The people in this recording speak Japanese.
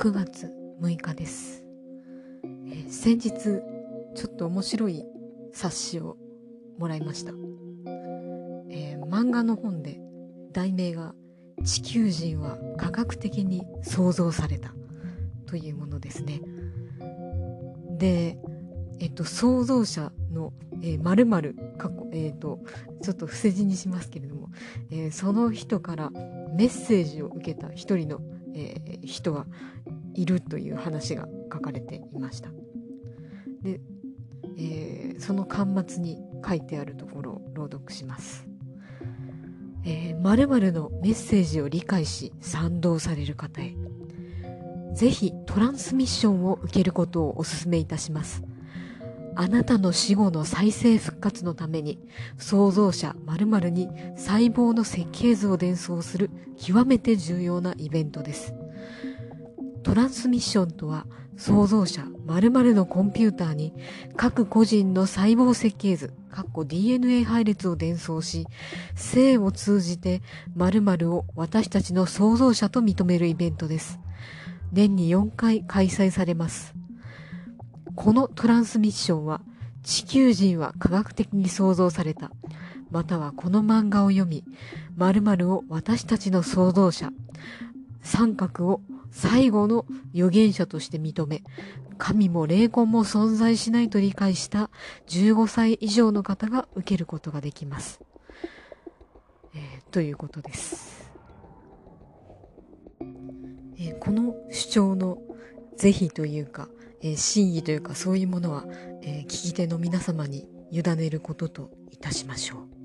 9月6日です、えー、先日ちょっと面白い冊子をもらいました、えー、漫画の本で題名が「地球人は科学的に創造された」というものですね。でえっと創造者のえー、〇〇過去、えっ、ー、と、ちょっと伏せ字にしますけれども、えー、その人からメッセージを受けた一人の、えー、人がいるという話が書かれていました。で、えー、その端末に書いてあるところを朗読します。えー、〇〇のメッセージを理解し賛同される方へ。ぜひトランスミッションを受けることをお勧めいたします。あなたの死後の再生復活のために、創造者〇〇に細胞の設計図を伝送する極めて重要なイベントです。トランスミッションとは、創造者〇〇のコンピューターに各個人の細胞設計図、DNA 配列を伝送し、性を通じて〇〇を私たちの創造者と認めるイベントです。年に4回開催されます。このトランスミッションは地球人は科学的に創造された。またはこの漫画を読み、〇〇を私たちの創造者、三角を最後の預言者として認め、神も霊魂も存在しないと理解した15歳以上の方が受けることができます。えー、ということです。えー、この主張の是非というか、えー、真意というかそういうものは、えー、聞き手の皆様に委ねることといたしましょう。